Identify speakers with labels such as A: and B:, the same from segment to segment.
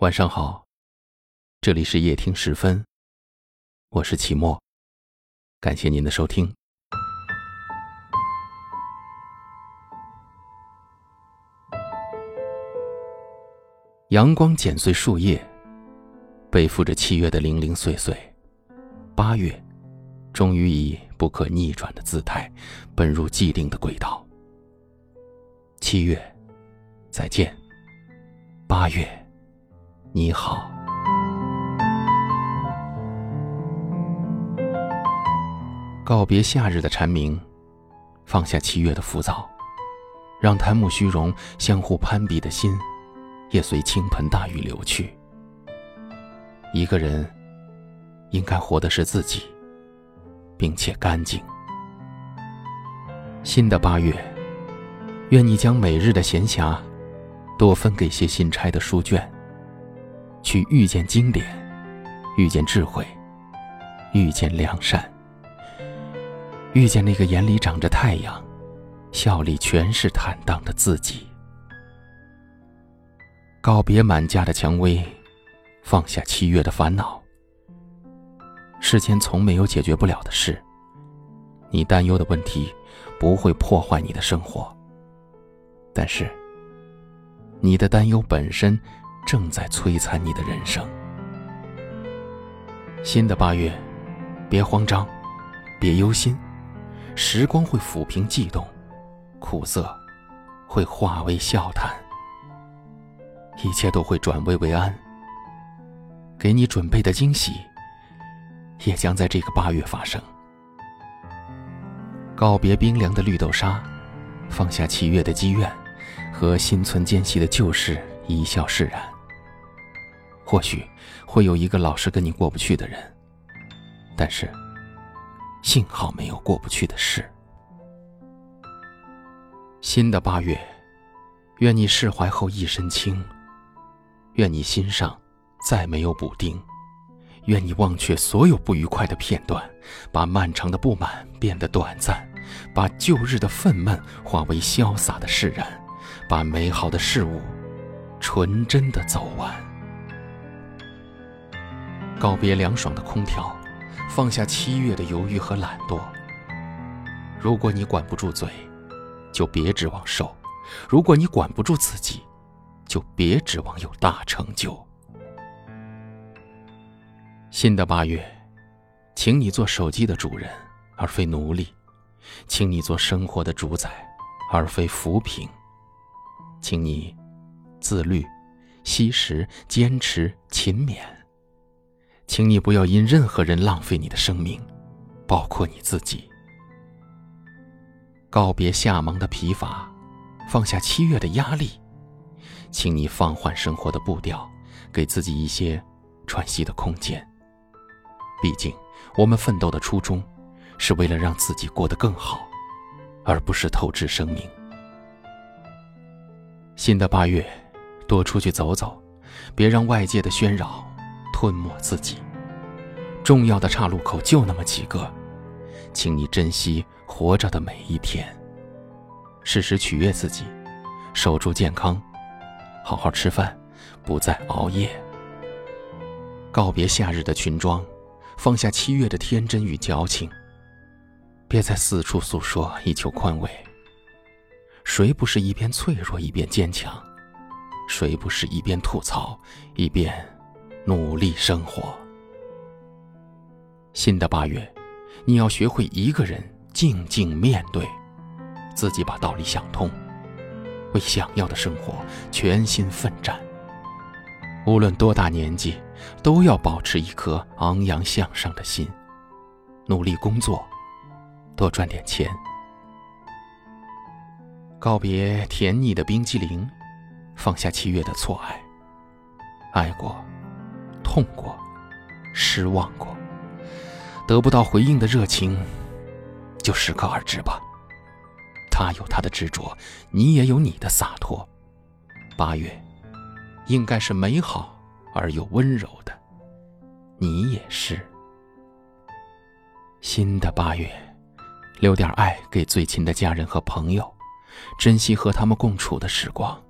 A: 晚上好，这里是夜听时分，我是齐墨，感谢您的收听。阳光剪碎树叶，背负着七月的零零碎碎，八月终于以不可逆转的姿态奔入既定的轨道。七月，再见。八月，你好。告别夏日的蝉鸣，放下七月的浮躁，让贪慕虚荣、相互攀比的心。也随倾盆大雨流去。一个人应该活的是自己，并且干净。新的八月，愿你将每日的闲暇多分给些新拆的书卷，去遇见经典，遇见智慧，遇见良善，遇见那个眼里长着太阳、笑里全是坦荡的自己。告别满架的蔷薇，放下七月的烦恼。世间从没有解决不了的事。你担忧的问题不会破坏你的生活，但是你的担忧本身正在摧残你的人生。新的八月，别慌张，别忧心，时光会抚平悸动，苦涩会化为笑谈。一切都会转危为安。给你准备的惊喜，也将在这个八月发生。告别冰凉的绿豆沙，放下七月的积怨，和心存间隙的旧事一笑释然。或许会有一个老是跟你过不去的人，但是幸好没有过不去的事。新的八月，愿你释怀后一身轻。愿你心上再没有补丁，愿你忘却所有不愉快的片段，把漫长的不满变得短暂，把旧日的愤懑化为潇洒的释然，把美好的事物纯真的走完。告别凉爽的空调，放下七月的犹豫和懒惰。如果你管不住嘴，就别指望瘦；如果你管不住自己，就别指望有大成就。新的八月，请你做手机的主人，而非奴隶；请你做生活的主宰，而非浮萍；请你自律、惜时、坚持、勤勉；请你不要因任何人浪费你的生命，包括你自己。告别夏忙的疲乏，放下七月的压力。请你放缓生活的步调，给自己一些喘息的空间。毕竟，我们奋斗的初衷是为了让自己过得更好，而不是透支生命。新的八月，多出去走走，别让外界的喧扰吞没自己。重要的岔路口就那么几个，请你珍惜活着的每一天，适时取悦自己，守住健康。好好吃饭，不再熬夜。告别夏日的裙装，放下七月的天真与矫情。别再四处诉说以求宽慰。谁不是一边脆弱一边坚强？谁不是一边吐槽一边努力生活？新的八月，你要学会一个人静静面对，自己把道理想通。为想要的生活全心奋战。无论多大年纪，都要保持一颗昂扬向上的心，努力工作，多赚点钱。告别甜腻的冰激凌，放下七月的错爱。爱过，痛过，失望过，得不到回应的热情，就适可而止吧。他有他的执着，你也有你的洒脱。八月，应该是美好而又温柔的，你也是。新的八月，留点爱给最亲的家人和朋友，珍惜和他们共处的时光。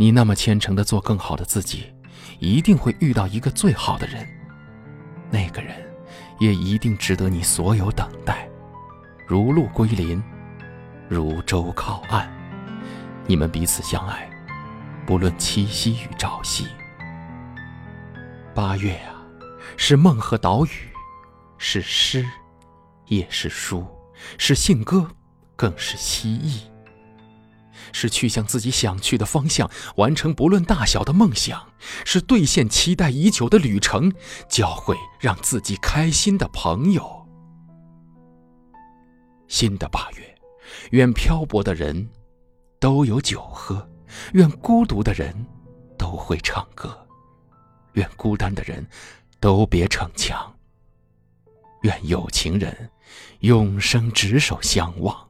A: 你那么虔诚的做更好的自己，一定会遇到一个最好的人，那个人也一定值得你所有等待，如鹿归林，如舟靠岸，你们彼此相爱，不论七夕与朝夕。八月啊，是梦和岛屿，是诗，也是书，是信鸽，更是蜥蜴。是去向自己想去的方向，完成不论大小的梦想；是兑现期待已久的旅程，教会让自己开心的朋友。新的八月，愿漂泊的人都有酒喝，愿孤独的人都会唱歌，愿孤单的人都别逞强，愿有情人永生执手相望。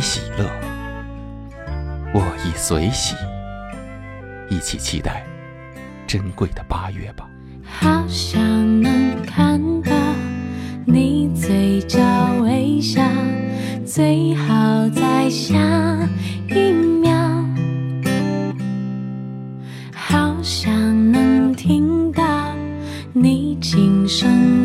A: 喜乐，我亦随喜，一起期待珍贵的八月吧。
B: 好想能看到你嘴角微笑，最好在下一秒。好想能听到你轻声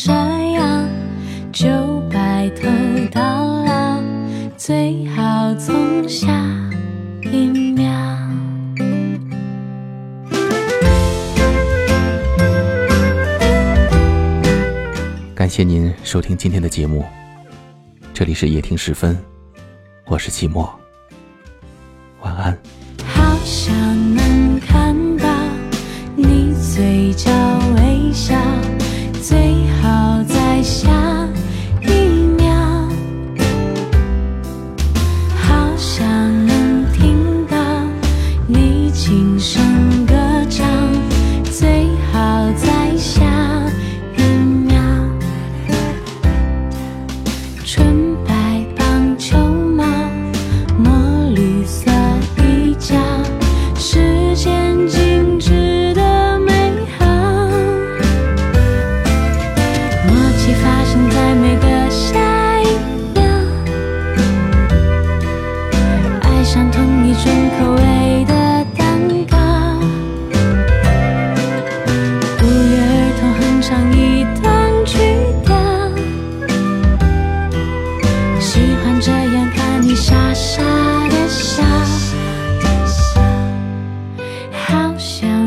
B: 这样就白头到老。最好从下一秒。
A: 感谢您收听今天的节目，这里是夜听时分，我是季末，
B: 想